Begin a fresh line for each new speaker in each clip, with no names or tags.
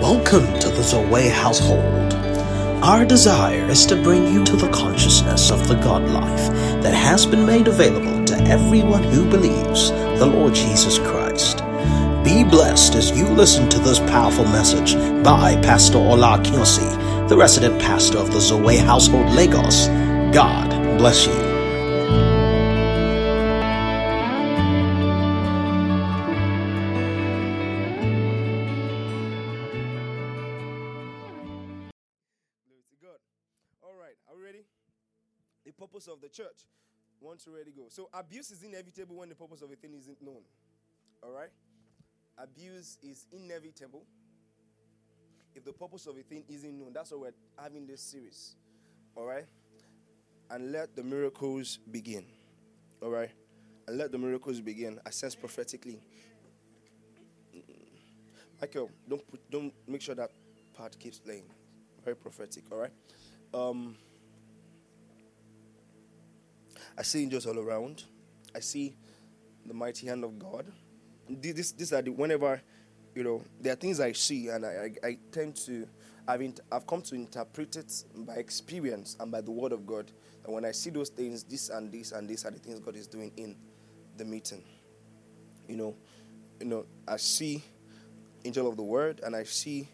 Welcome to the Zoe household. Our desire is to bring you to the consciousness of the God life that has been made available to everyone who believes the Lord Jesus Christ. Be blessed as you listen to this powerful message by Pastor Ola Akinosi, the resident pastor of the Zoe household Lagos. God bless you.
Want to ready go. So abuse is inevitable when the purpose of a thing isn't known. All right? Abuse is inevitable if the purpose of a thing isn't known. That's why we're having this series. All right? And let the miracles begin. All right? And let the miracles begin. I sense prophetically. Michael, don't put, don't make sure that part keeps playing. Very prophetic, all right? Um, I see angels all around. I see the mighty hand of God. Th- This, these are the, whenever, you know, there are things I see and I, I, I tend to, I've, int- I've come to interpret it by experience and by the word of God. And when I see those things, this and this and this are the things God is doing in the meeting. You know, you know, I see angel of the word and I see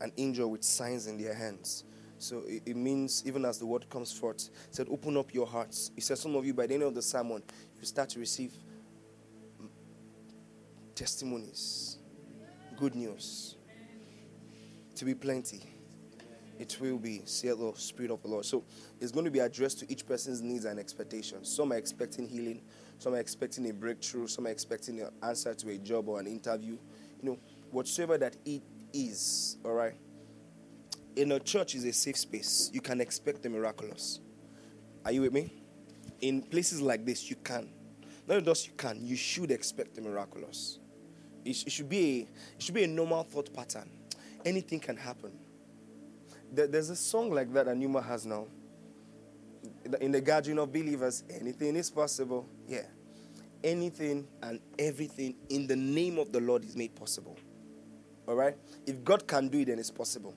an angel with signs in their hands. So it, it means even as the word comes forth, it said, open up your hearts. He said, some of you by the end of the sermon, you start to receive testimonies, good news. To be plenty. It will be, say the Spirit of the Lord. So it's going to be addressed to each person's needs and expectations. Some are expecting healing, some are expecting a breakthrough, some are expecting an answer to a job or an interview. You know, whatsoever that it is, all right? In a church is a safe space. You can expect the miraculous. Are you with me? In places like this, you can. Not just you can, you should expect the miraculous. It, should be a, it should be a normal thought pattern. Anything can happen. There- there's a song like that that Numa has now. In the gathering of believers, anything is possible. Yeah. Anything and everything in the name of the Lord is made possible. All right? If God can do it, then it's possible.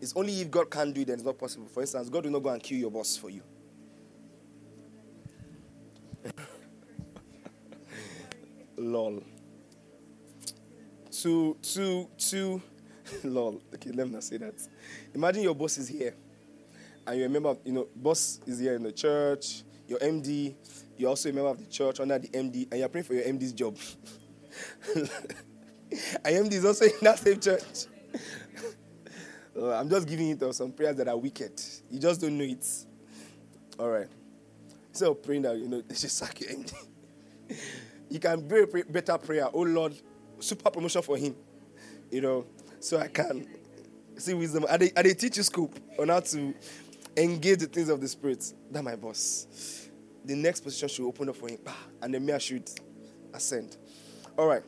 It's only if God can't do it, then it's not possible. For instance, God will not go and kill your boss for you. Lol. To, to, to, lol. Okay, let me not say that. Imagine your boss is here. And you're a remember, you know, boss is here in the church, your MD, you're also a member of the church under the MD, and you're praying for your MD's job. and MD is also in that same church. Uh, I'm just giving it some prayers that are wicked. You just don't know it. All right. So praying that you know they should sack your you can pray pray better prayer. Oh Lord, super promotion for him. You know, so I can see wisdom. And they, and they teach you scope on how to engage the things of the spirit. That my boss. The next position should open up for him, and the mayor should ascend. All right.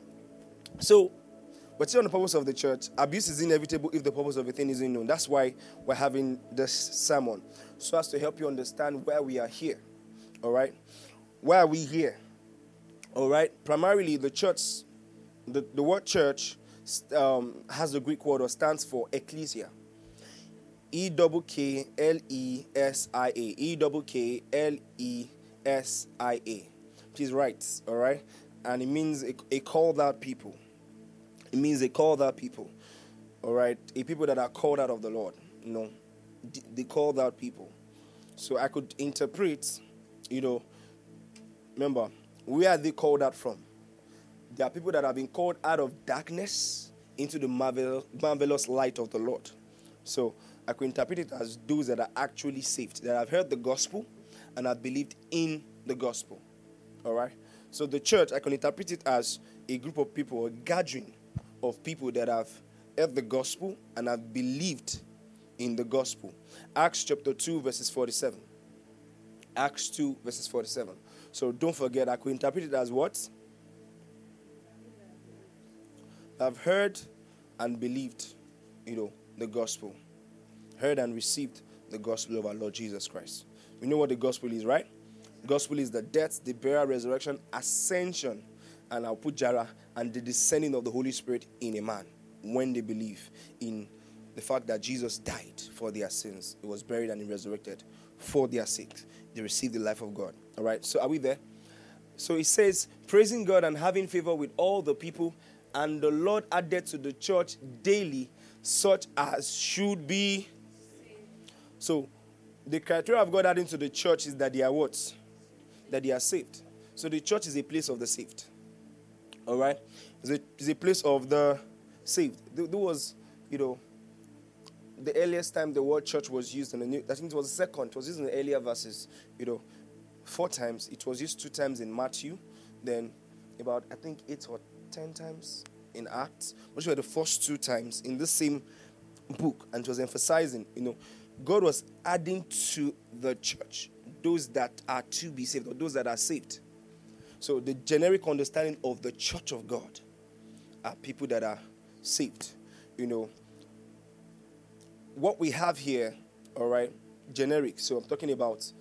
So but still on the purpose of the church, abuse is inevitable if the purpose of a thing isn't known. That's why we're having this sermon. So as to help you understand where we are here. All right? Why are we here? All right? Primarily, the church, the, the word church um, has the Greek word or stands for ecclesia. E double K L E S I A. E double K L E S I A. Please write, all right? And it means a, a called out people. It means they called out people, all right? A people that are called out of the Lord, you know, they called out people. So I could interpret, you know, remember, where are they called out from? There are people that have been called out of darkness into the marvel, marvelous light of the Lord. So I could interpret it as those that are actually saved, that have heard the gospel and have believed in the gospel. All right? So the church, I can interpret it as a group of people, a gathering of people that have heard the gospel and have believed in the gospel. Acts chapter 2, verses 47. Acts 2, verses 47. So don't forget, I could interpret it as what? I've heard and believed, you know, the gospel. Heard and received the gospel of our Lord Jesus Christ. We know what the gospel is, right? Gospel is the death, the burial, resurrection, ascension, and I'll put Jara and the descending of the Holy Spirit in a man. when they believe in the fact that Jesus died for their sins, he was buried and he resurrected for their sake. They receive the life of God. All right, so are we there? So it says, praising God and having favor with all the people, and the Lord added to the church daily such as should be. So the criteria of God adding to the church is that they are what? That they are saved. So the church is a place of the saved. All right? It's a, it's a place of the saved. There, was, you know, the earliest time the word church was used in the New, I think it was the second, it was used in the earlier verses, you know, four times. It was used two times in Matthew, then about, I think, eight or ten times in Acts, which were the first two times in the same book, and it was emphasizing, you know, God was adding to the church those that are to be saved or those that are saved. So the generic understanding of the church of God are people that are saved. You know, what we have here, all right, generic. So I'm talking about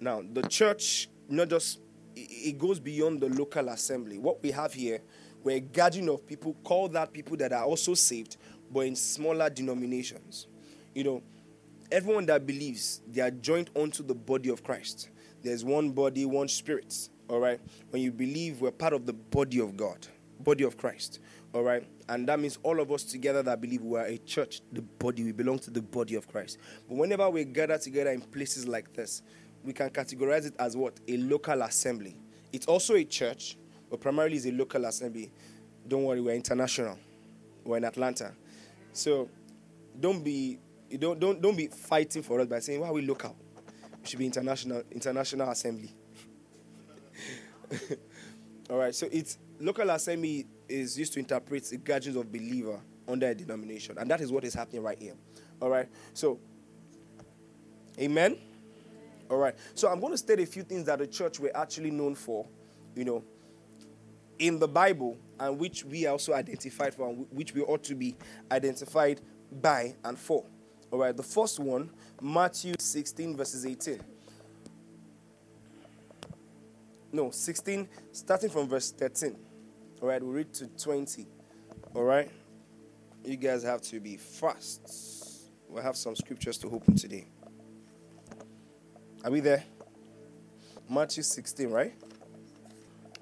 now the church, not just it goes beyond the local assembly. What we have here, we're a gathering of people, call that people that are also saved, but in smaller denominations. You know, everyone that believes they are joined onto the body of Christ. There's one body, one spirit. All right. When you believe, we're part of the body of God, body of Christ. All right. And that means all of us together that believe we are a church, the body, we belong to the body of Christ. But whenever we gather together in places like this, we can categorize it as what? A local assembly. It's also a church, but primarily is a local assembly. Don't worry, we're international. We're in Atlanta. So don't be don't don't don't be fighting for us by saying why are we local? We should be international international assembly. All right, so it's local assembly is used to interpret the gatherings of believer under a denomination, and that is what is happening right here. All right, so amen. All right, so I'm going to state a few things that the church were actually known for, you know, in the Bible, and which we also identified for, and which we ought to be identified by and for. All right, the first one, Matthew 16, verses 18. No, 16, starting from verse 13. All right, we'll read to 20. All right, you guys have to be fast. We'll have some scriptures to open today. Are we there? Matthew 16, right?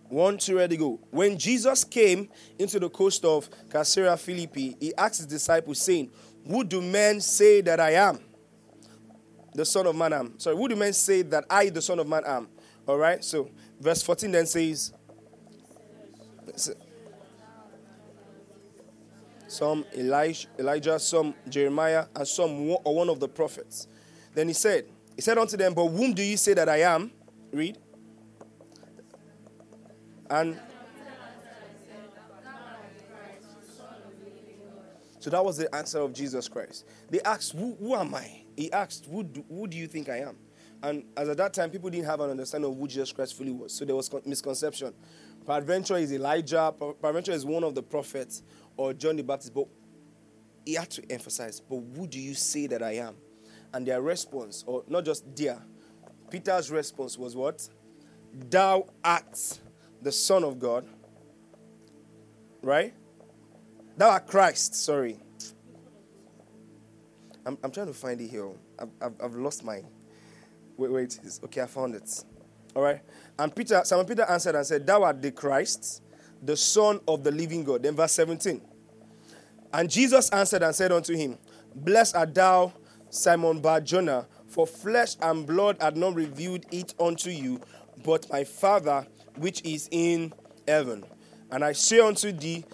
One, two, ready, go. When Jesus came into the coast of Caesarea Philippi, he asked his disciples, saying, Who do men say that I am? The Son of Man am. Sorry, who do men say that I, the Son of Man, am? All right, so Verse 14 then says, some Elijah, Elijah, some Jeremiah, and some or one of the prophets. Then he said, He said unto them, But whom do you say that I am? Read. And so that was the answer of Jesus Christ. They asked, Who, who am I? He asked, who do, who do you think I am? And as at that time, people didn't have an understanding of who Jesus Christ fully was. So there was misconception. Peradventure is Elijah, peradventure is one of the prophets, or John the Baptist. But he had to emphasize, but who do you say that I am? And their response, or not just their, Peter's response was what? Thou art the Son of God. Right? Thou art Christ, sorry. I'm, I'm trying to find it here. I've, I've, I've lost mine. Wait, wait. Okay, I found it. All right. And Peter, Simon Peter answered and said, Thou art the Christ, the Son of the living God. Then verse 17. And Jesus answered and said unto him, Blessed art thou, Simon Bar Jonah, for flesh and blood had not revealed it unto you, but my Father which is in heaven. And I say unto thee,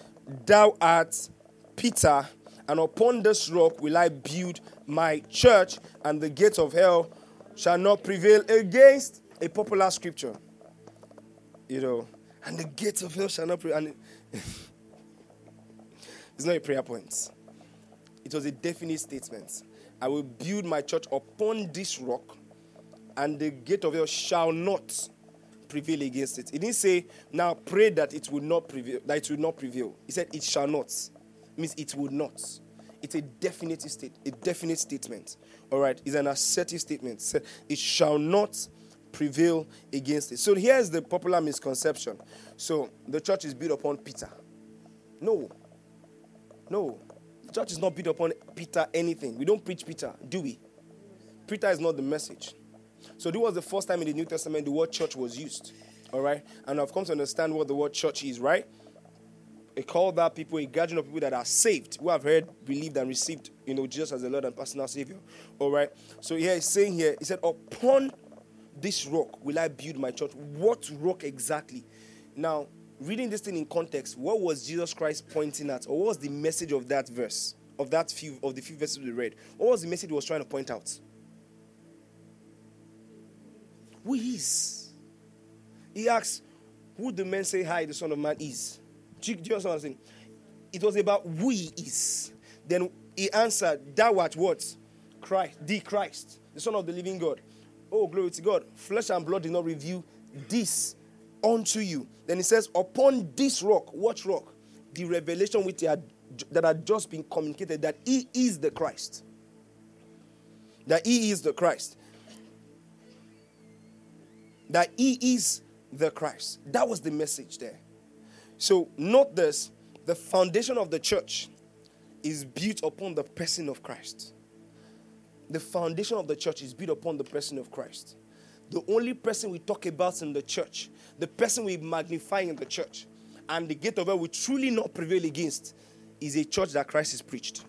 Thou art Peter, and upon this rock will I build my church, and the gates of hell shall not prevail against a popular scripture. You know, and the gates of hell shall not prevail. And it's not a prayer point. It was a definite statement. I will build my church upon this rock, and the gate of hell shall not prevail against it. He didn't say, now pray that it will not prevail, that it will not prevail. He said it shall not. It means it will not. It's a definitive state, a definite statement. All right, it's an assertive statement. It shall not prevail against it. So here's the popular misconception. So the church is built upon Peter. No. No. The church is not built upon Peter anything. We don't preach Peter, do we? Peter is not the message. So this was the first time in the New Testament the word church was used. All right? And I've come to understand what the word church is, right? A called out people, a gathering of people that are saved, who have heard, believed, and received, you know, Jesus as the Lord and personal Savior. All right. So here he's saying here, he said, Upon this rock will I build my church. What rock exactly? Now, reading this thing in context, what was Jesus Christ pointing at? Or what was the message of that verse? Of that few of the few verses we read? What was the message he was trying to point out? Who is? He asks, Who do men say hi the Son of Man is? Do you, do you understand what I'm saying? It was about who he is. Then he answered, Thou art what? Christ, the Christ, the Son of the living God. Oh, glory to God. Flesh and blood did not reveal this unto you. Then he says, Upon this rock, what rock? The revelation which had, that had just been communicated that he is the Christ. That he is the Christ. That he is the Christ. That was the message there. So, note this the foundation of the church is built upon the person of Christ. The foundation of the church is built upon the person of Christ. The only person we talk about in the church, the person we magnify in the church, and the gate of hell we truly not prevail against is a church that Christ is preached.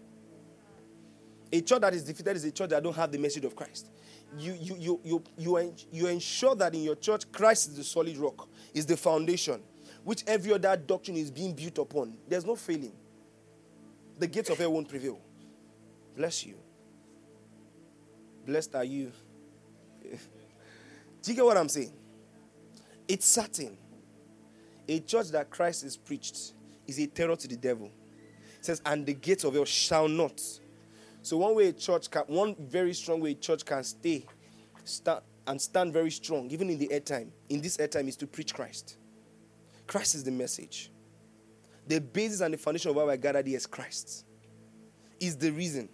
A church that is defeated is a church that don't have the message of Christ. You, you, you, you, you, you ensure that in your church, Christ is the solid rock, is the foundation which every other doctrine is being built upon, there's no failing. The gates of hell won't prevail. Bless you. Blessed are you. Do you get what I'm saying? It's certain. A church that Christ is preached is a terror to the devil. It says, and the gates of hell shall not. So one way a church can, one very strong way a church can stay, stand, and stand very strong, even in the air time, in this air time, is to preach Christ. Christ is the message. The basis and the foundation of why we're gathered here is Christ. Is the reason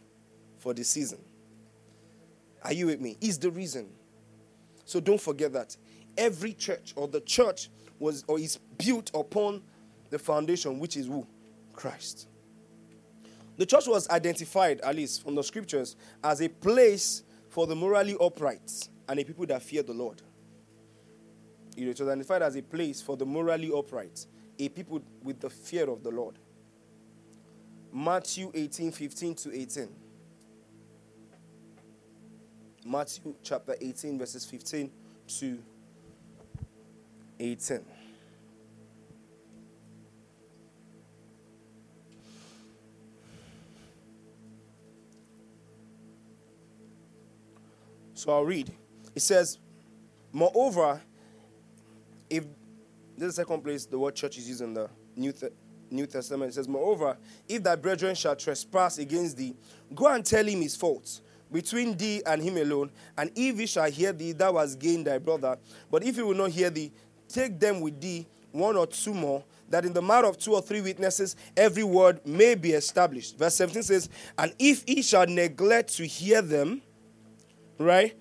for the season. Are you with me? Is the reason. So don't forget that. Every church or the church was or is built upon the foundation, which is who? Christ. The church was identified, at least from the scriptures, as a place for the morally upright and a people that fear the Lord. It was identified as a place for the morally upright, a people with the fear of the Lord. Matthew 18 15 to 18. Matthew chapter 18, verses 15 to 18. So I'll read. It says, Moreover, if this is the second place the word church is used in the New, Th- New Testament, it says, Moreover, if thy brethren shall trespass against thee, go and tell him his faults between thee and him alone. And if he shall hear thee, thou hast gained thy brother. But if he will not hear thee, take them with thee, one or two more, that in the matter of two or three witnesses every word may be established. Verse 17 says, And if he shall neglect to hear them, right?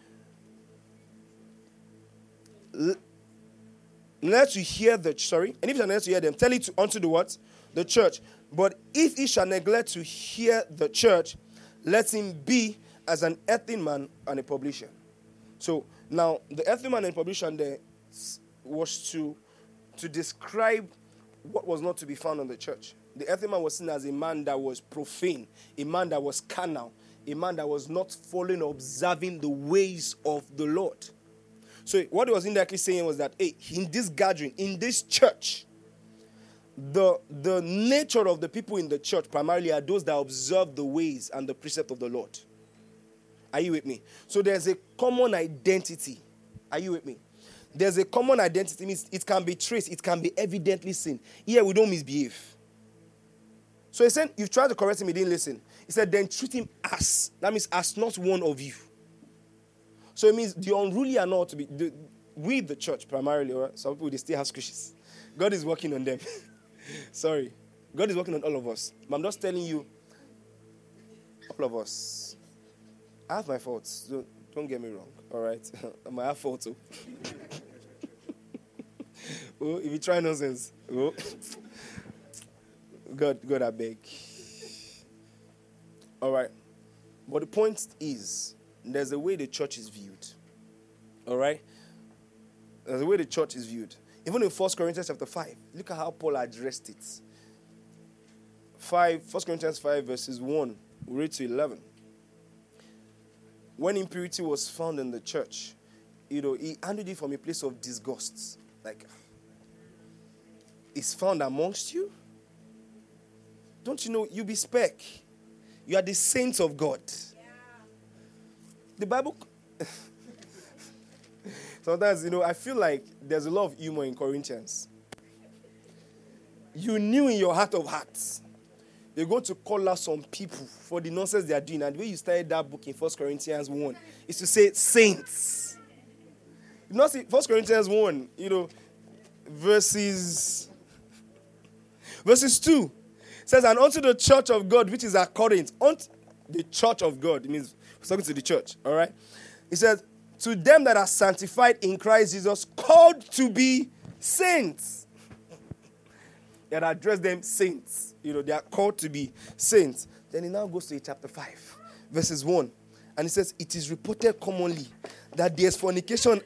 Let you hear the sorry, and if you neglect to hear them, tell it to, unto the what? The church. But if he shall neglect to hear the church, let him be as an earthly man and a publican. So now the earthly man and publican there was to to describe what was not to be found on the church. The earthly man was seen as a man that was profane, a man that was carnal, a man that was not following observing the ways of the Lord. So what he was indirectly saying was that, hey, in this gathering, in this church, the, the nature of the people in the church primarily are those that observe the ways and the precept of the Lord. Are you with me? So there's a common identity. Are you with me? There's a common identity. Means it can be traced, it can be evidently seen. Here we don't misbehave. So he said, You've tried to correct him, he didn't listen. He said, Then treat him as. That means as not one of you. So it means the unruly are not to be, the, we, the church primarily, or some people, they still have squishes. God is working on them. Sorry. God is working on all of us. But I'm just telling you, all of us. I have my faults. Don't, don't get me wrong. All right? I have faults too. Oh. oh, if you try nonsense, oh. God, God, I beg. All right. But the point is, there's a way the church is viewed. All right? There's a way the church is viewed. Even in 1 Corinthians chapter 5, look at how Paul addressed it. 5, 1 Corinthians 5, verses 1, we read to 11. When impurity was found in the church, you know, he handled it from a place of disgust. Like, it's found amongst you? Don't you know you be speck? You are the saints of God. The Bible. Sometimes, you know, I feel like there's a lot of humor in Corinthians. You knew in your heart of hearts you're going to call out some people for the nonsense they are doing. And the way you started that book in 1 Corinthians 1 is to say saints. You know, 1 Corinthians 1, you know, verses verses 2 says, And unto the church of God, which is at Corinth, unto the church of God, it talking to the church, all right? He says, To them that are sanctified in Christ Jesus, called to be saints. that address them saints. You know, they are called to be saints. Then he now goes to chapter 5, verses 1. And he says, It is reported commonly that there's fornication,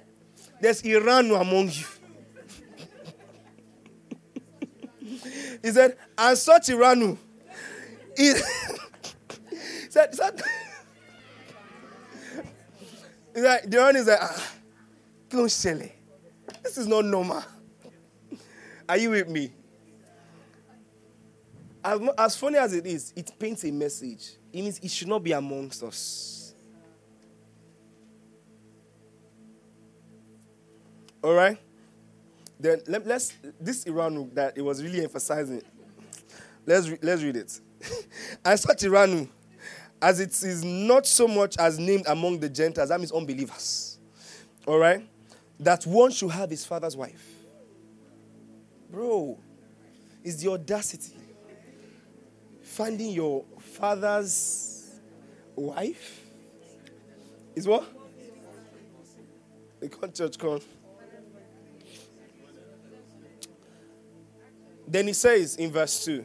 there's Iran among you. he said, And such Iranu is. said, like, the one is like, ah, This is not normal. Are you with me? As, as funny as it is, it paints a message. It means it should not be amongst us. All right? Then let, us this Iranu that it was really emphasizing. Let's re, let's read it. and such Iranu, as it is not so much as named among the Gentiles, that means unbelievers. All right? That one should have his father's wife. Bro, it's the audacity finding your father's wife is what? The con church con. Then he says in verse 2.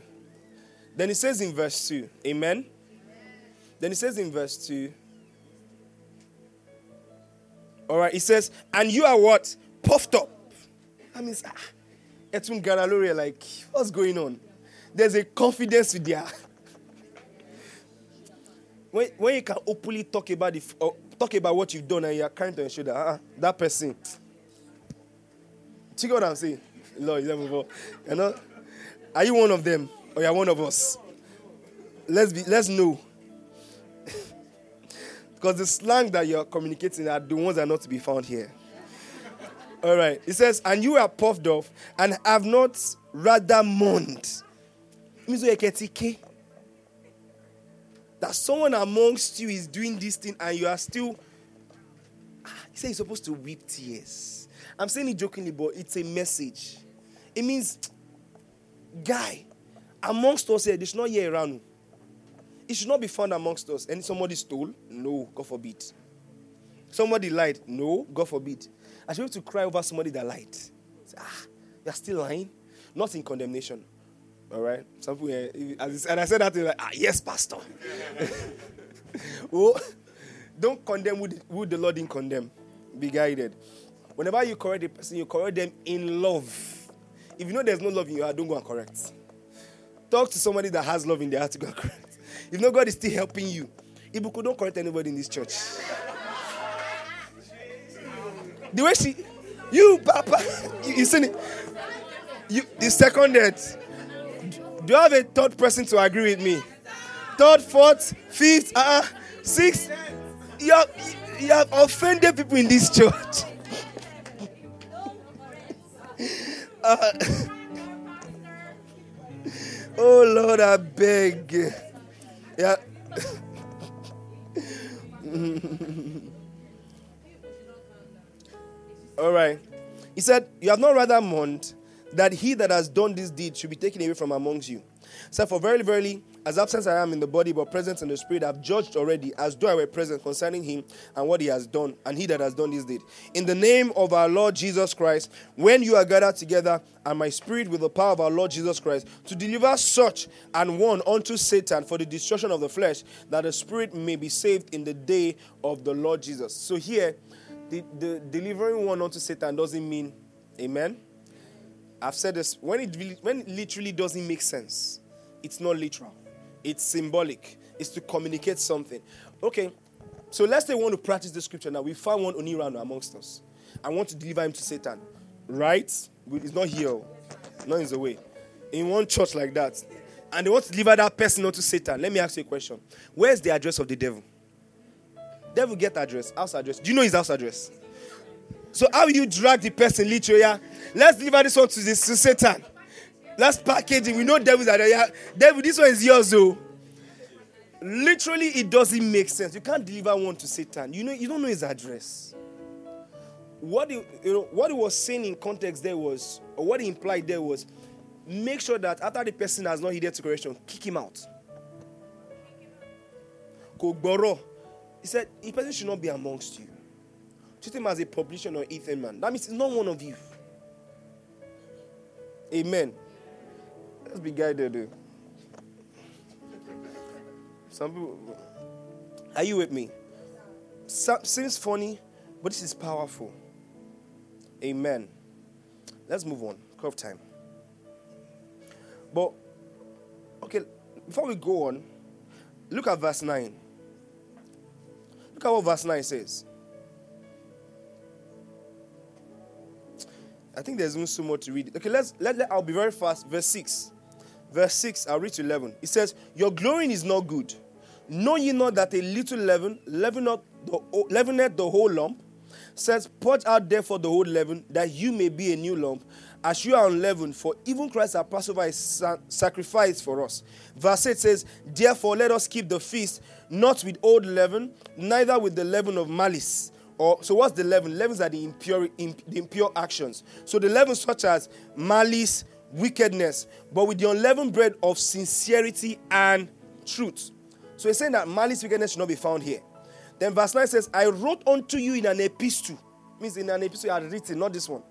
Then he says in verse 2. Amen. Then he says in verse 2. All right, he says, and you are what? Puffed up. That means, ah, Etun Garaloria, like, what's going on? There's a confidence with their when, when you can openly talk about the, talk about what you've done and you're carrying to your shoulder, uh, that person. Check what I'm saying. Lord, you know, are you one of them or you're one of us? Let's be. Let's know. Because the slang that you're communicating are the ones that are not to be found here. All right. It says, and you are puffed off and have not rather mourned. That someone amongst you is doing this thing and you are still. Ah, he said you're supposed to weep tears. I'm saying it jokingly, but it's a message. It means, guy, amongst us here, there's not here around. It should not be found amongst us. And somebody stole? No, God forbid. Somebody lied? No, God forbid. I should have to cry over somebody that lied. Say, ah, you're still lying? Not in condemnation. All right? Some people, and I said that to like, ah, yes, Pastor. oh, don't condemn who the Lord didn't condemn. Be guided. Whenever you correct a person, you correct them in love. If you know there's no love in your heart, don't go and correct. Talk to somebody that has love in their heart to go and correct. If no God is still helping you, Ibuku don't correct anybody in this church. the way she, you, Papa, you, you seen it. You, the second do you have a third person to agree with me? Third, fourth, fifth, uh, sixth. You have, you have offended people in this church. uh, oh Lord, I beg. Yeah. All right. He said, You have not rather mourned that he that has done this deed should be taken away from amongst you. So, for verily, verily, As absent I am in the body, but present in the spirit, I've judged already, as though I were present concerning him and what he has done, and he that has done this deed. In the name of our Lord Jesus Christ, when you are gathered together, and my spirit with the power of our Lord Jesus Christ, to deliver such and one unto Satan for the destruction of the flesh, that the spirit may be saved in the day of the Lord Jesus. So here, the, the delivering one unto Satan doesn't mean, amen. I've said this when it when it literally doesn't make sense, it's not literal. It's symbolic. It's to communicate something. Okay, so let's say we want to practice the scripture now. We found one Onirano amongst us. I want to deliver him to Satan. Right? It's not here. Oh. Not in the way. In one church like that. And they want to deliver that person to Satan. Let me ask you a question. Where's the address of the devil? Devil get address, house address. Do you know his house address? So how will you drag the person literally? Let's deliver this one to, this, to Satan. Let's package it. We know devils are there. Devil, this one is yours, though. Literally, it doesn't make sense. You can't deliver one to Satan. You know, you don't know his address. What he, you know, what he was saying in context there was, or what he implied there was, make sure that after the person has not heeded to correction, kick him out. Kogboro. He said, the person should not be amongst you. Treat him as a publican or heathen man. That means he's not one of you. Amen. Let's be guided. Though. Some people, are you with me? Some, seems funny, but this is powerful. Amen. Let's move on. Curve time. But, okay, before we go on, look at verse 9. Look at what verse 9 says. I think there's even so much to read. Okay, let's let, let I'll be very fast. Verse 6 verse 6, I'll read to 11. It says, Your glorying is not good. Know ye not that a little leaven leaveneth the, the whole lump? Says, Put out therefore the whole leaven, that you may be a new lump, as you are unleavened, for even Christ our Passover is sa- sacrificed for us. Verse 8 says, Therefore let us keep the feast, not with old leaven, neither with the leaven of malice. Or, so what's the leaven? Leavens are the impure, imp, the impure actions. So the leaven such as malice, wickedness, but with the unleavened bread of sincerity and truth. So he's saying that malice, wickedness should not be found here. Then verse 9 says, I wrote unto you in an epistle. Means in an epistle I had written, not this one.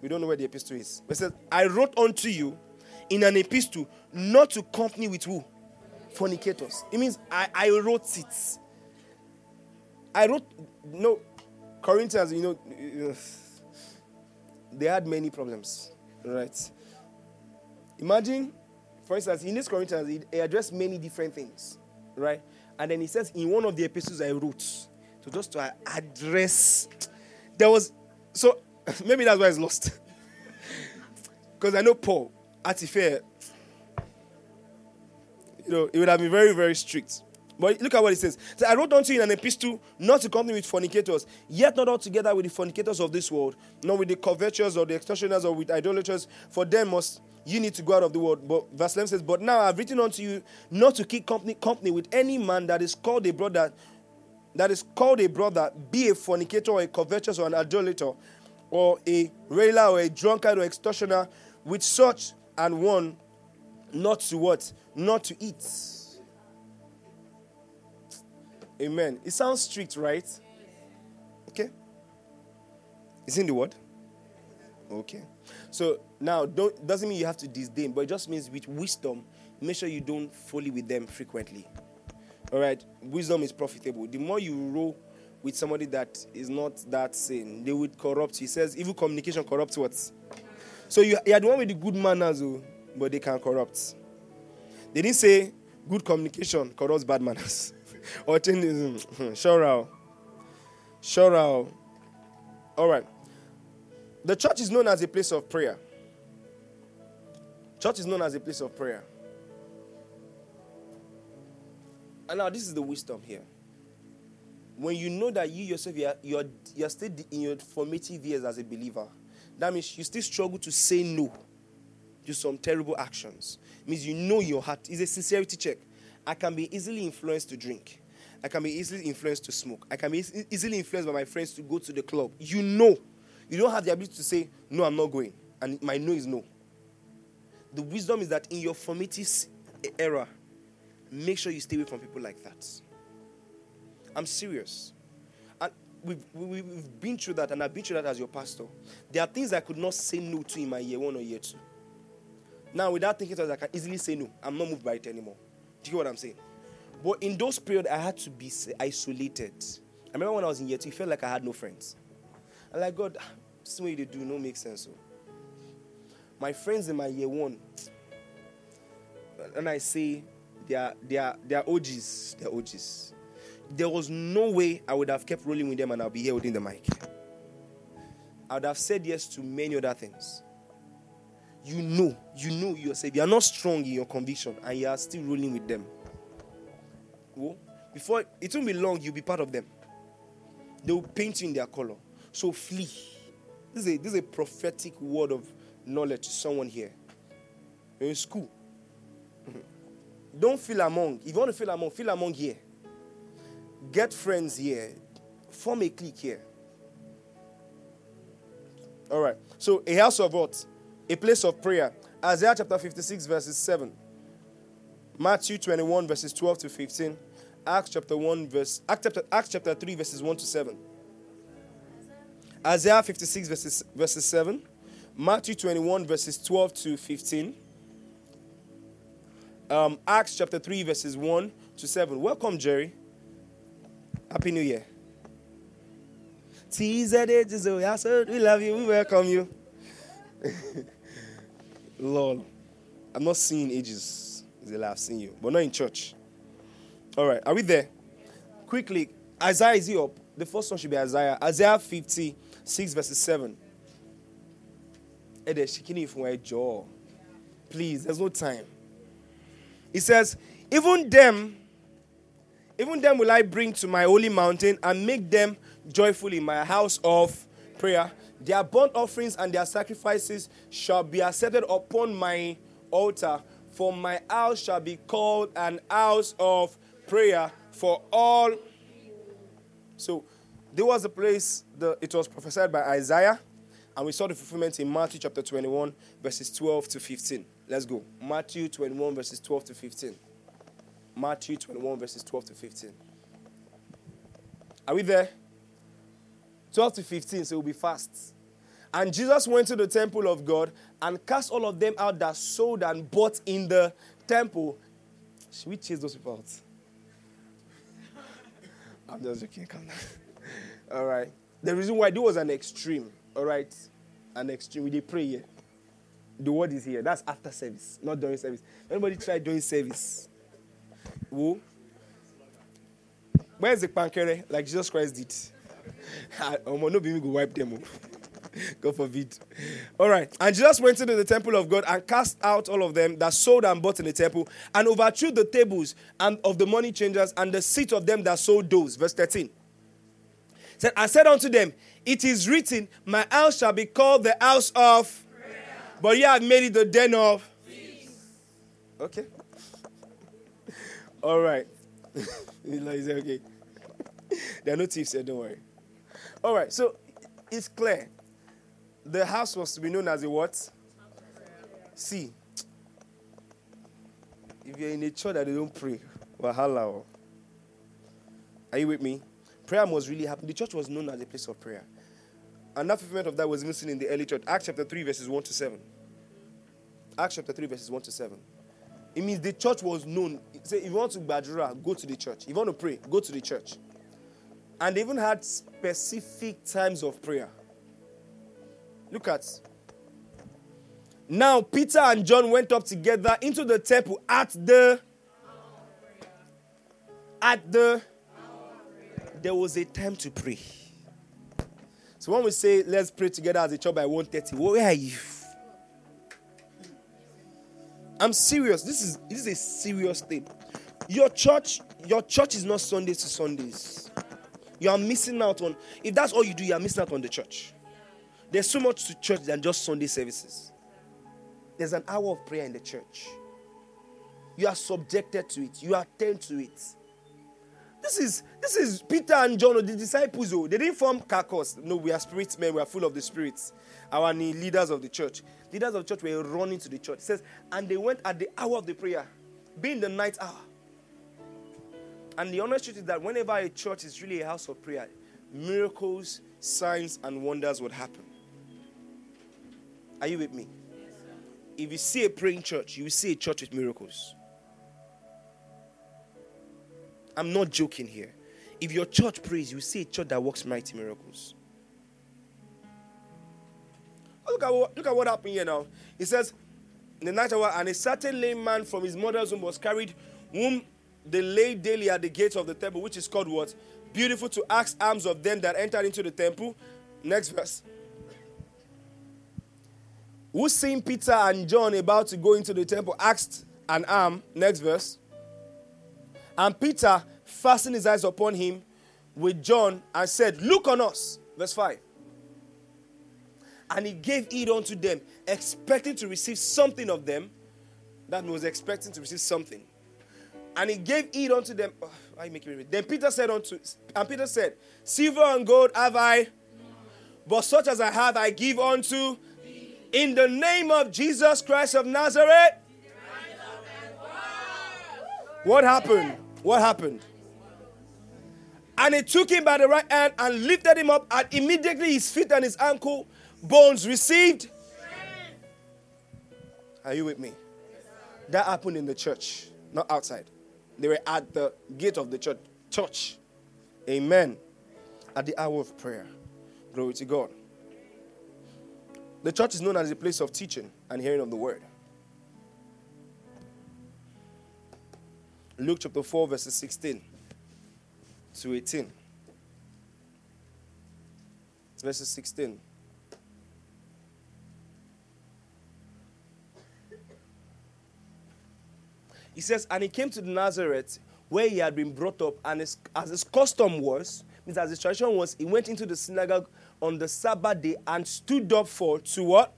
We don't know where the epistle is. But it says, I wrote unto you in an epistle not to company with who? Fornicators. It means I, I wrote it. I wrote, no, Corinthians, you know, they had many problems, right? Imagine, for instance, in this Corinthians, he addressed many different things, right? And then he says, in one of the epistles I wrote, so just to address, there was, so maybe that's why it's lost. Because I know Paul, at the fair, you know, it would have been very, very strict. But look at what it says. So I wrote unto you in an epistle not to company with fornicators, yet not altogether with the fornicators of this world, nor with the covetous or the extortioners or with idolaters, for them must you need to go out of the world. But verse 11 says, But now I've written unto you not to keep company, company with any man that is called a brother, that is called a brother, be a fornicator or a covetous or an idolater, or a railer or a drunkard or extortioner, with such and one not to what? Not to eat. Amen. It sounds strict, right? Okay. Is in the word? Okay. So now, don't, doesn't mean you have to disdain, but it just means with wisdom, make sure you don't folly with them frequently. All right, wisdom is profitable. The more you roll with somebody that is not that sane, they would corrupt. He says, evil communication corrupts what? So you, you the one with the good manners, oh, but they can corrupt. They didn't say good communication corrupts bad manners. or things, hmm, sure, sure. All right. The church is known as a place of prayer. Church is known as a place of prayer. And now this is the wisdom here. When you know that you yourself you're, you're, you're still in your formative years as a believer, that means you still struggle to say no to some terrible actions. It means you know your heart. It's a sincerity check. I can be easily influenced to drink. I can be easily influenced to smoke. I can be easily influenced by my friends to go to the club. You know. You don't have the ability to say, no, I'm not going. And my no is no. The wisdom is that in your formative era, make sure you stay away from people like that. I'm serious. And we've, we've been through that, and I've been through that as your pastor. There are things I could not say no to in my year one or year two. Now, without thinking I can easily say no. I'm not moved by it anymore. Do you get what I'm saying? But in those periods, I had to be isolated. I remember when I was in year two, it felt like I had no friends. I'm like, God, this way they do no make sense. So. My friends in my year one, and I say they are, they are, they are OGs. They are OGs. There was no way I would have kept rolling with them and I'll be here holding the mic. I would have said yes to many other things. You know, you know yourself. You are not strong in your conviction and you are still rolling with them. Well, before it won't be long, you'll be part of them. They will paint you in their color. So flee. This is a, this is a prophetic word of knowledge to someone here. In school. Don't feel among. If you want to feel among, feel among here. Get friends here. Form a clique here. All right. So a house of what? A place of prayer. Isaiah chapter 56, verses 7. Matthew 21, verses 12 to 15. Acts chapter 1, verse Acts chapter, Acts chapter 3, verses 1 to 7. Isaiah 56, verses, verses 7. Matthew 21, verses 12 to 15. Um, Acts chapter 3, verses 1 to 7. Welcome, Jerry. Happy New Year. We love you. We welcome you. Lord, I'm not seeing ages. Is the last seen you, but not in church. All right, are we there? Quickly, Isaiah is he up? The first one should be Isaiah. Isaiah 56, verses 7. Please, there's no time. He says, Even them, even them will I bring to my holy mountain and make them joyful in my house of prayer. Their burnt offerings and their sacrifices shall be accepted upon my altar, for my house shall be called an house of prayer for all. So, there was a place, the, it was prophesied by Isaiah, and we saw the fulfillment in Matthew chapter 21, verses 12 to 15. Let's go. Matthew 21, verses 12 to 15. Matthew 21, verses 12 to 15. Are we there? 12 to 15, so we'll be fast. And Jesus went to the temple of God and cast all of them out that sold and bought in the temple. Should we chase those people out? I'm just joking, come down. all right. The reason why this was an extreme, all right? An extreme. We did pray here. The word is here. That's after service, not during service. Anybody try during service? Who? Where's the pankere? Like Jesus Christ did. Not being go wipe them. Oh. God forbid. All right. And Jesus went into the temple of God and cast out all of them that sold and bought in the temple and overthrew the tables and of the money changers and the seat of them that sold those. Verse 13. Said, I said unto them, It is written, My house shall be called the house of but you have made it the den of. Okay. All right. He's okay. there are no thieves here, don't worry. All right, so it's clear. The house was to be known as a what? See. If you're in a church that they don't pray, Wahala. Oh. Are you with me? Prayer must really happen. The church was known as a place of prayer. That fulfillment of that was missing in the early church. Acts chapter 3, verses 1 to 7. Acts chapter 3, verses 1 to 7. It means the church was known. Say, if you want to Badura, go to the church. If you want to pray, go to the church. And they even had specific times of prayer. Look at. Now, Peter and John went up together into the temple at the. At the. There was a time to pray. So when we say let's pray together as a church by 1:30, where are you? I'm serious. This is this is a serious thing. Your church, your church is not Sundays to Sundays. You are missing out on if that's all you do, you are missing out on the church. There's so much to church than just Sunday services. There's an hour of prayer in the church. You are subjected to it. You attend to it. This is this is Peter and John, or the disciples. Oh, they didn't form carcass. No, we are spirit men. We are full of the spirits. Our leaders of the church, leaders of the church were running to the church. It says, and they went at the hour of the prayer, being the night hour. And the honest truth is that whenever a church is really a house of prayer, miracles, signs, and wonders would happen. Are you with me? if you see a praying church, you will see a church with miracles. I'm not joking here. If your church prays, you see a church that works mighty miracles. Look at what, look at what happened here now. He says, in the night hour, and a certain lame man from his mother's womb was carried, whom they laid daily at the gates of the temple, which is called what? Beautiful to ask alms of them that entered into the temple. Next verse. Who seeing Peter and John about to go into the temple asked an arm. Next verse. And Peter fastened his eyes upon him with John and said, Look on us. Verse 5. And he gave heed unto them, expecting to receive something of them. That was expecting to receive something. And he gave heed unto them. Oh, I make it Then Peter said unto, and Peter said, Silver and gold have I, but such as I have I give unto in the name of Jesus Christ of Nazareth. What happened? What happened? And he took him by the right hand and lifted him up, and immediately his feet and his ankle bones received. Are you with me? That happened in the church, not outside. They were at the gate of the church. Church. Amen. At the hour of prayer. Glory to God. The church is known as a place of teaching and hearing of the word. Luke chapter 4, verses 16 to 18. Verses 16. He says, And he came to Nazareth where he had been brought up, and his, as his custom was, means as his tradition was, he went into the synagogue on the Sabbath day and stood up for to what?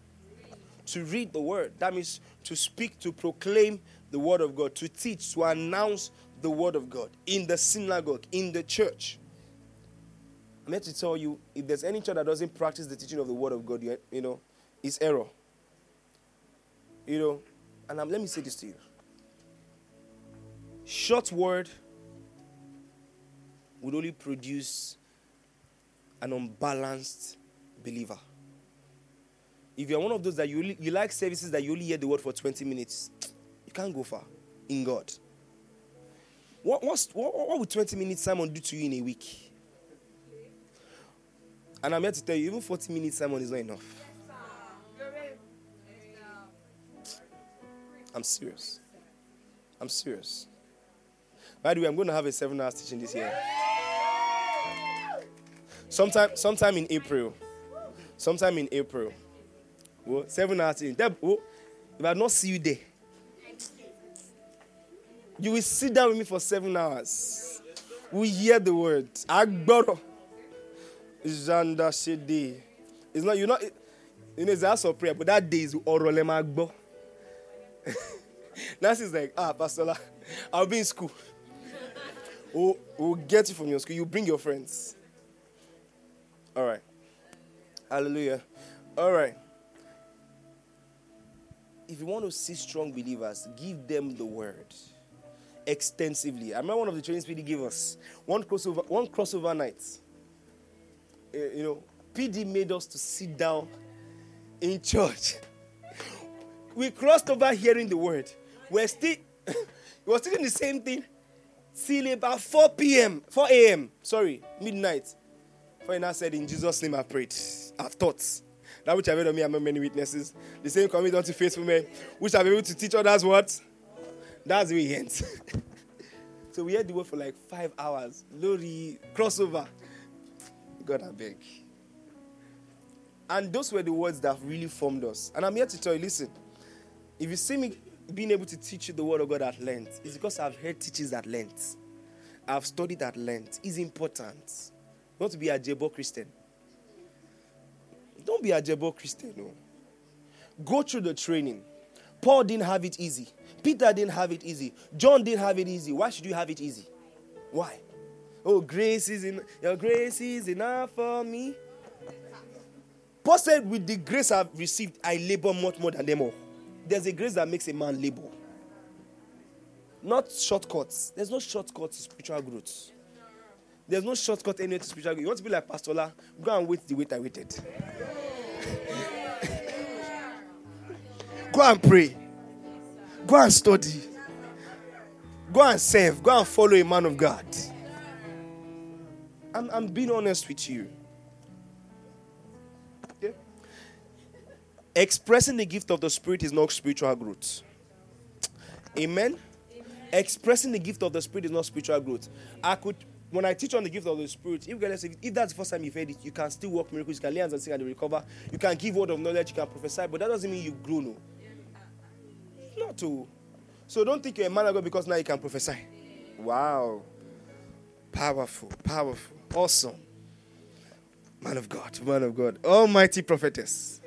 To read the word. That means to speak, to proclaim the word of God, to teach, to announce the word of God in the synagogue, in the church. I'm here to tell you if there's any church that doesn't practice the teaching of the word of God, you, you know, it's error. You know, and I'm, let me say this to you short word would only produce an unbalanced believer. If you're one of those that you, you like services that you only hear the word for 20 minutes, you can't go far in God. What, what, what would 20 minutes Simon do to you in a week? And I'm here to tell you, even 40 minutes Simon is not enough. I'm serious. I'm serious. By the way, I'm going to have a seven hours teaching this year. Sometime, sometime in April. Sometime in April. Well, seven hours well, if I not see you there, you will sit down with me for seven hours. We hear the word. Agboro. Janda Shede. It's not, you're not, you know, it's a house of prayer, but that day is Orolema Agbo. Nancy's like, ah, Pastor, I'll be in school. We'll, we'll get you from your school. You bring your friends. All right. Hallelujah. All right. If you want to see strong believers, give them the word extensively. I remember one of the trainings PD gave us one crossover, one crossover night. Uh, you know, PD made us to sit down in church. we crossed over hearing the word. We're still, we were still in the same thing till about 4 p.m., 4 a.m., sorry, midnight. For now said, In Jesus' name I prayed. I've taught. That which I've heard of me among many witnesses. The same commit unto faithful men, which I've been able to teach others what? That's way he ends. so we had to word for like five hours. Lori, crossover. God, I beg. And those were the words that really formed us. And I'm here to tell you listen, if you see me being able to teach you the word of God at length, it's because I've heard teachings at length. I've studied at length. It's important. Not to be a Jebo Christian. Don't be a Jebo Christian, no. Go through the training. Paul didn't have it easy. Peter didn't have it easy. John didn't have it easy. Why should you have it easy? Why? Oh, grace is in your grace is enough for me. Paul said, With the grace I've received, I labor much more than them all. There's a grace that makes a man labor. Not shortcuts. There's no shortcut to spiritual growth. There's no shortcut anywhere to spiritual growth. You want to be like Pastor Ola? Go and wait the wait I waited. go and pray. Go and study. Go and serve. Go and follow a man of God. I'm, I'm being honest with you. Yeah. Expressing the gift of the Spirit is not spiritual growth. Amen? Amen? Expressing the gift of the Spirit is not spiritual growth. I could, when I teach on the gift of the Spirit, if, if that's the first time you've heard it, you can still work miracles, you can lay hands and sing and recover, you can give word of knowledge, you can prophesy, but that doesn't mean you grow, no. Not to. So don't think you're a man of God because now you can prophesy. Wow. Powerful, powerful, awesome. Man of God, man of God, almighty prophetess.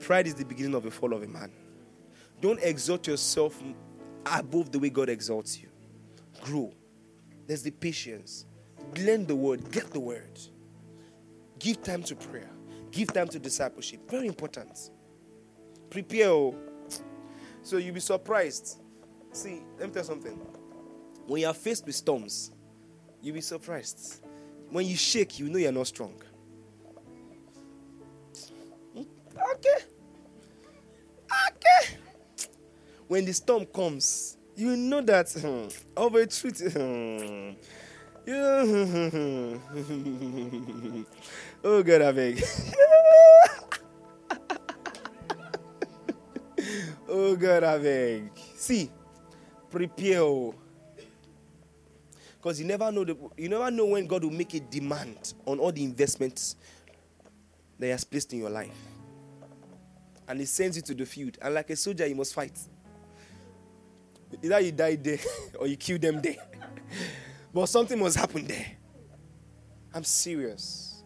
Pride is the beginning of the fall of a man. Don't exalt yourself above the way God exalts you. Grow. There's the patience. Learn the word, get the word. Give time to prayer. Give time to discipleship. Very important. Prepare. Oh. So you'll be surprised. See, let me tell you something. When you are faced with storms, you'll be surprised. When you shake, you know you're not strong. Okay. Okay. When the storm comes, you know that hmm, of a truth. Hmm, oh God, I beg. Oh God, beg. See, prepare. Because oh. you never know the, you never know when God will make a demand on all the investments that He has placed in your life. And He sends you to the field. And like a soldier, you must fight. Either you die there or you kill them there. but something must happen there. I'm serious.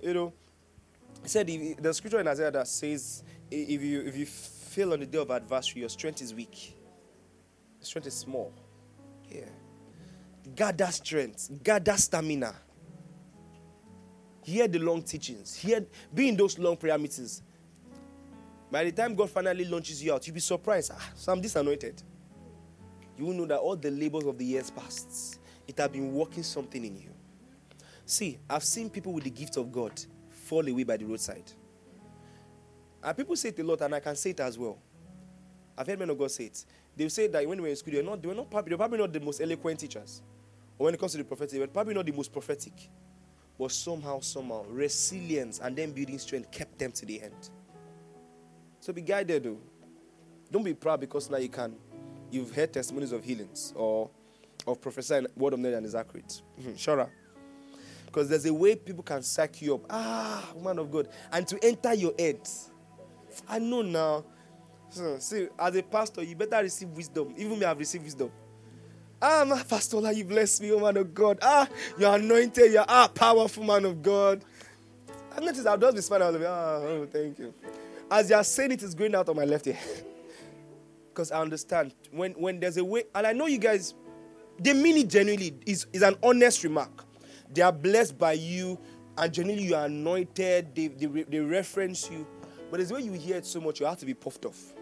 You know, he said, if, the scripture in Isaiah that says, if you, if you fail on the day of adversity, your strength is weak. Your strength is small. Yeah. Gather strength, gather stamina. Hear the long teachings. Hear, be in those long prayer meetings. By the time God finally launches you out, you'll be surprised. Ah, so I'm disanointed. You will know that all the labors of the years past, it has been working something in you. See, I've seen people with the gift of God fall away by the roadside. And people say it a lot, and I can say it as well. I've heard men of God say it. They say that when we were in school, they're not, they were not probably, they're probably not the most eloquent teachers. Or when it comes to the prophetic, they were probably not the most prophetic. But somehow, somehow, resilience and then building strength kept them to the end. So be guided though. Don't be proud because now you can. You've heard testimonies of healings or of prophesying word of knowledge and is accurate. Sure. Because there's a way people can sack you up. Ah, man of God. And to enter your head. I know now. So, see, as a pastor, you better receive wisdom. Even me, I've received wisdom. Ah, my pastor, you bless me, oh man of God. Ah, you're anointed. You're ah, powerful man of God. I've noticed I'll just be smiling. I'll be, ah, oh, thank you. As you're saying it, it's going out on my left ear. Because I understand. When, when there's a way, and I know you guys, they mean it genuinely. Is is an honest remark. They are blessed by you, and generally you are anointed. They, they, they reference you. But as when you hear it so much, you have to be puffed off.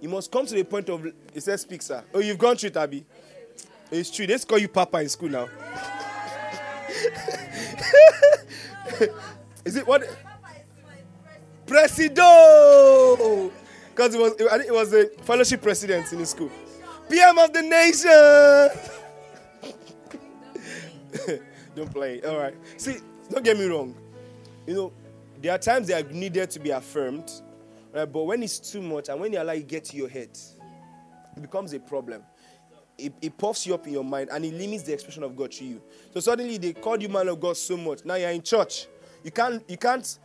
You must come to the point of, it says, speak, sir. Oh, you've gone through it, Abby. Oh, it's true. Let's call you Papa in school now. Is it what? Presido! Because it was, it was a fellowship president in the school. PM of the nation! don't play. All right. See, don't get me wrong. You know, there are times they are needed to be affirmed, right? But when it's too much and when you allow it get to your head, it becomes a problem. It, it puffs you up in your mind and it limits the expression of God to you. So suddenly they called you man of God so much. Now you're in church. You can't, you can't,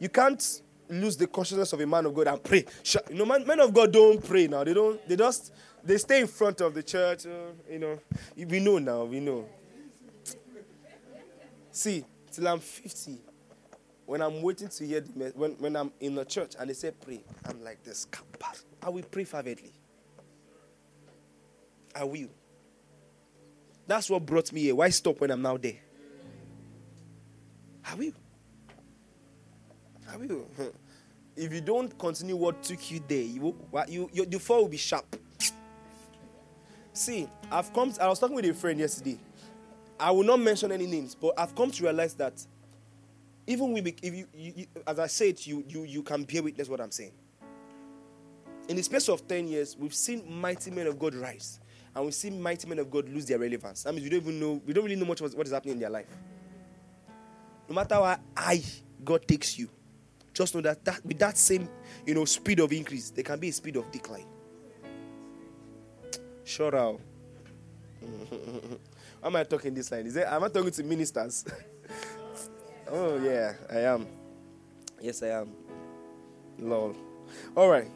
you can't lose the consciousness of a man of God and pray. You know, man, men of God don't pray now. They don't. They just they stay in front of the church. Uh, you know, we know now. We know. See, till I'm 50, when I'm waiting to hear the when, when I'm in the church and they say pray, I'm like this. I will pray fervently. I will. That's what brought me here. Why stop when I'm now there? I will. I will. if you don't continue what took you there, you will, you, you the fall will be sharp. See, I've come. I was talking with a friend yesterday. I will not mention any names, but I've come to realize that even we, if you, you, you as I said, you, you, you can bear witness what I'm saying. In the space of 10 years, we've seen mighty men of God rise, and we've seen mighty men of God lose their relevance. That means we don't even know, we don't really know much what is happening in their life. No matter how high God takes you, just know that, that with that same you know speed of increase, there can be a speed of decline. Shut up. Why am I talking this line? Is it am I talking to ministers? oh yeah, I am. Yes, I am. Lol. All right.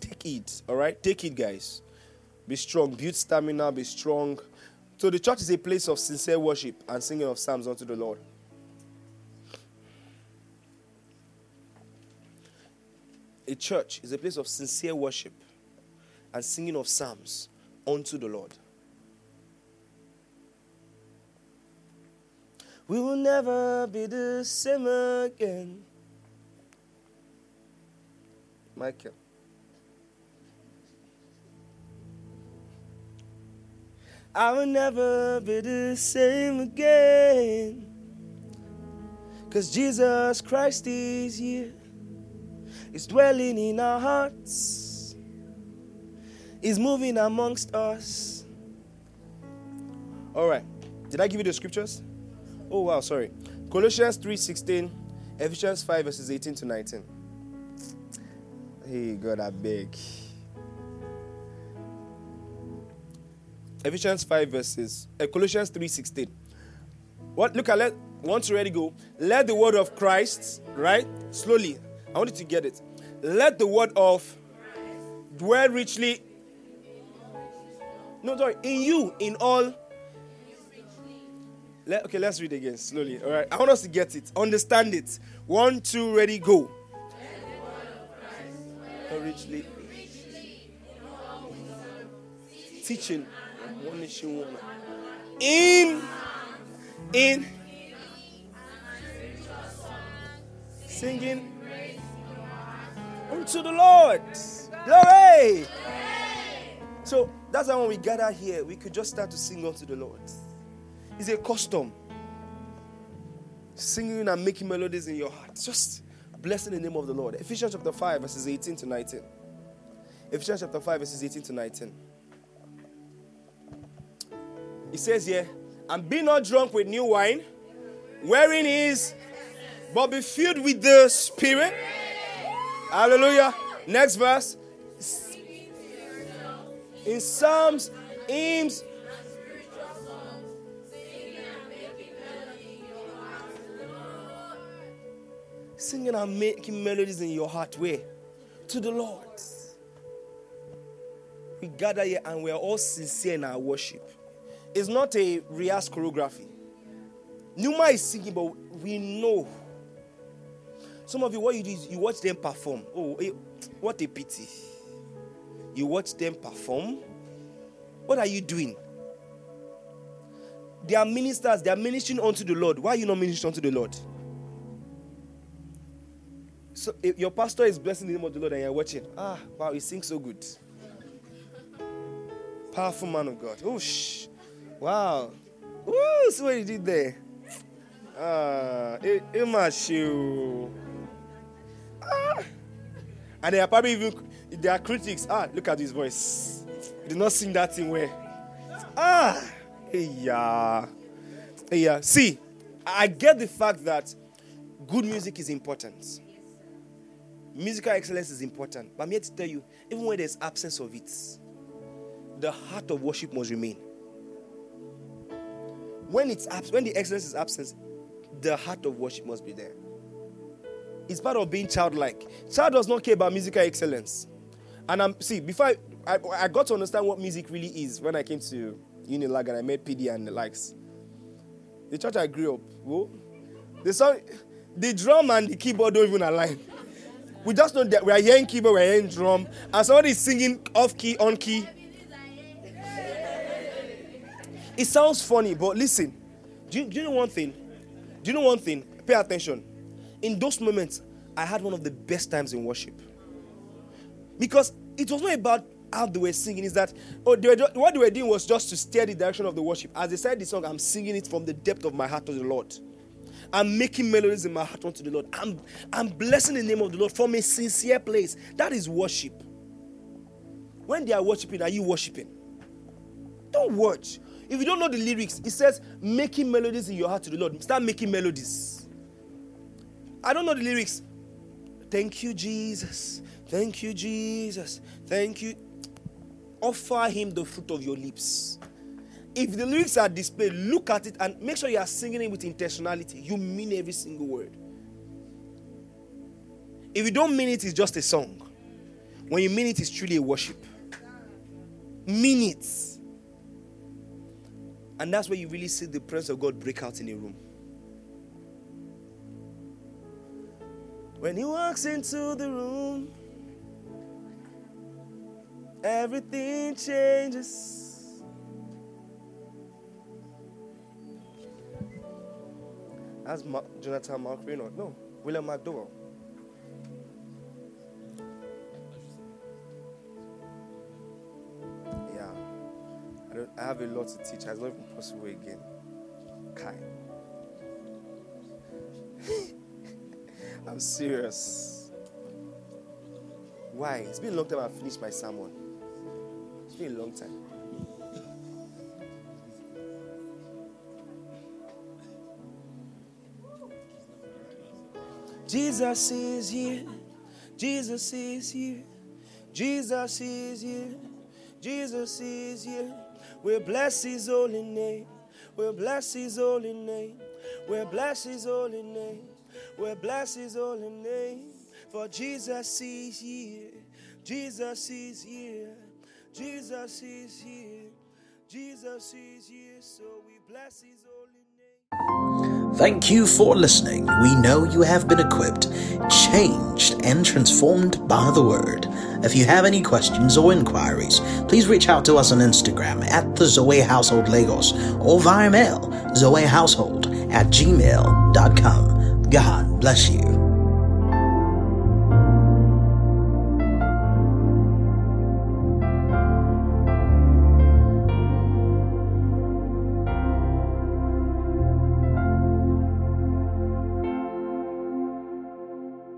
Take it. All right. Take it, guys. Be strong. Build stamina. Be strong. So the church is a place of sincere worship and singing of psalms unto the Lord. A church is a place of sincere worship and singing of psalms unto the Lord. We will never be the same again. Michael. I will never be the same again. Cause Jesus Christ is here, is dwelling in our hearts, is moving amongst us. All right, did I give you the scriptures? Oh, wow, sorry. Colossians 3:16, Ephesians 5, verses 18 to 19. Hey, God, I beg. Ephesians 5 verses, uh, Colossians 3:16. What look at let once you ready go. Let the word of Christ, right? Slowly. I want you to get it. Let the word of dwell richly. No, sorry, in you, in all. Let, okay, let's read again slowly. All right, I want us to get it, understand it. One, two, ready, go. Richly. Teaching one one. In, in, singing unto the Lord. Glory. So that's why when we gather here, we could just start to sing unto the Lord. It's a custom. Singing and making melodies in your heart. Just blessing the name of the Lord. Ephesians chapter 5, verses 18 to 19. Ephesians chapter 5, verses 18 to 19. He says here, and be not drunk with new wine, wherein is, but be filled with the Spirit. Hallelujah. Next verse. In Psalms, hymns, singing and making melodies in your heart. Where? To the Lord. We gather here and we are all sincere in our worship. It's not a rehearsed choreography. Numa is singing, but we know. Some of you, what you do is you watch them perform. Oh, eh, what a pity. You watch them perform. What are you doing? They are ministers, they are ministering unto the Lord. Why are you not ministering unto the Lord? So your pastor is blessing the name of the Lord and you're watching. Ah, wow, he sings so good. Powerful man of God. Oh, shh. Wow. Woo, see what he did there. Ah, Emashu. Ah. And they are probably even, they are critics. Ah, look at his voice. He did not sing that thing where. Ah, hey, yeah. Hey, yeah. See, I get the fact that good music is important. Musical excellence is important. But I'm here to tell you, even when there's absence of it, the heart of worship must remain. When it's abs- when the excellence is absent, the heart of worship must be there. It's part of being childlike. Child does not care about musical excellence. And I'm see before I, I, I got to understand what music really is when I came to Unilag and I met PD and the likes. The church I grew up, whoa, the song, the drum and the keyboard don't even align. We just know that we are hearing keyboard, we're hearing drum, and somebody is singing off key, on key. It sounds funny, but listen. Do you, do you know one thing? Do you know one thing? pay attention. In those moments, I had one of the best times in worship. Because it was not about how they were singing, is that oh, they just, what they were doing was just to steer the direction of the worship. As they said the song, I'm singing it from the depth of my heart to the Lord. I'm making melodies in my heart unto the Lord. I'm, I'm blessing the name of the Lord from a sincere place. That is worship. When they are worshiping, are you worshiping? Don't watch. If you don't know the lyrics, it says making melodies in your heart to the Lord. Start making melodies. I don't know the lyrics. Thank you, Jesus. Thank you, Jesus. Thank you. Offer him the fruit of your lips. If the lyrics are displayed, look at it and make sure you are singing it with intentionality. You mean every single word. If you don't mean it, it's just a song. When you mean it, it's truly a worship. Mean it. And that's where you really see the presence of God break out in a room. When he walks into the room, everything changes. That's Ma- Jonathan McReynolds. No, William McDowell. Yeah. I, don't, I have a lot to teach. It's not even possible again. Kai. I'm serious. Why? It's been a long time I've finished my sermon. A long time. Jesus is here. Jesus is here. Jesus is here. Jesus is here. We bless his holy name. We bless his holy name. We bless his holy name. We bless his holy name. For Jesus is here. Jesus is here. Jesus is here. Jesus is here. So we bless his holy name.
Thank you for listening. We know you have been equipped, changed, and transformed by the Word. If you have any questions or inquiries, please reach out to us on Instagram at the Zoe Household Lagos or via mail, zoehousehold at gmail.com. God bless you.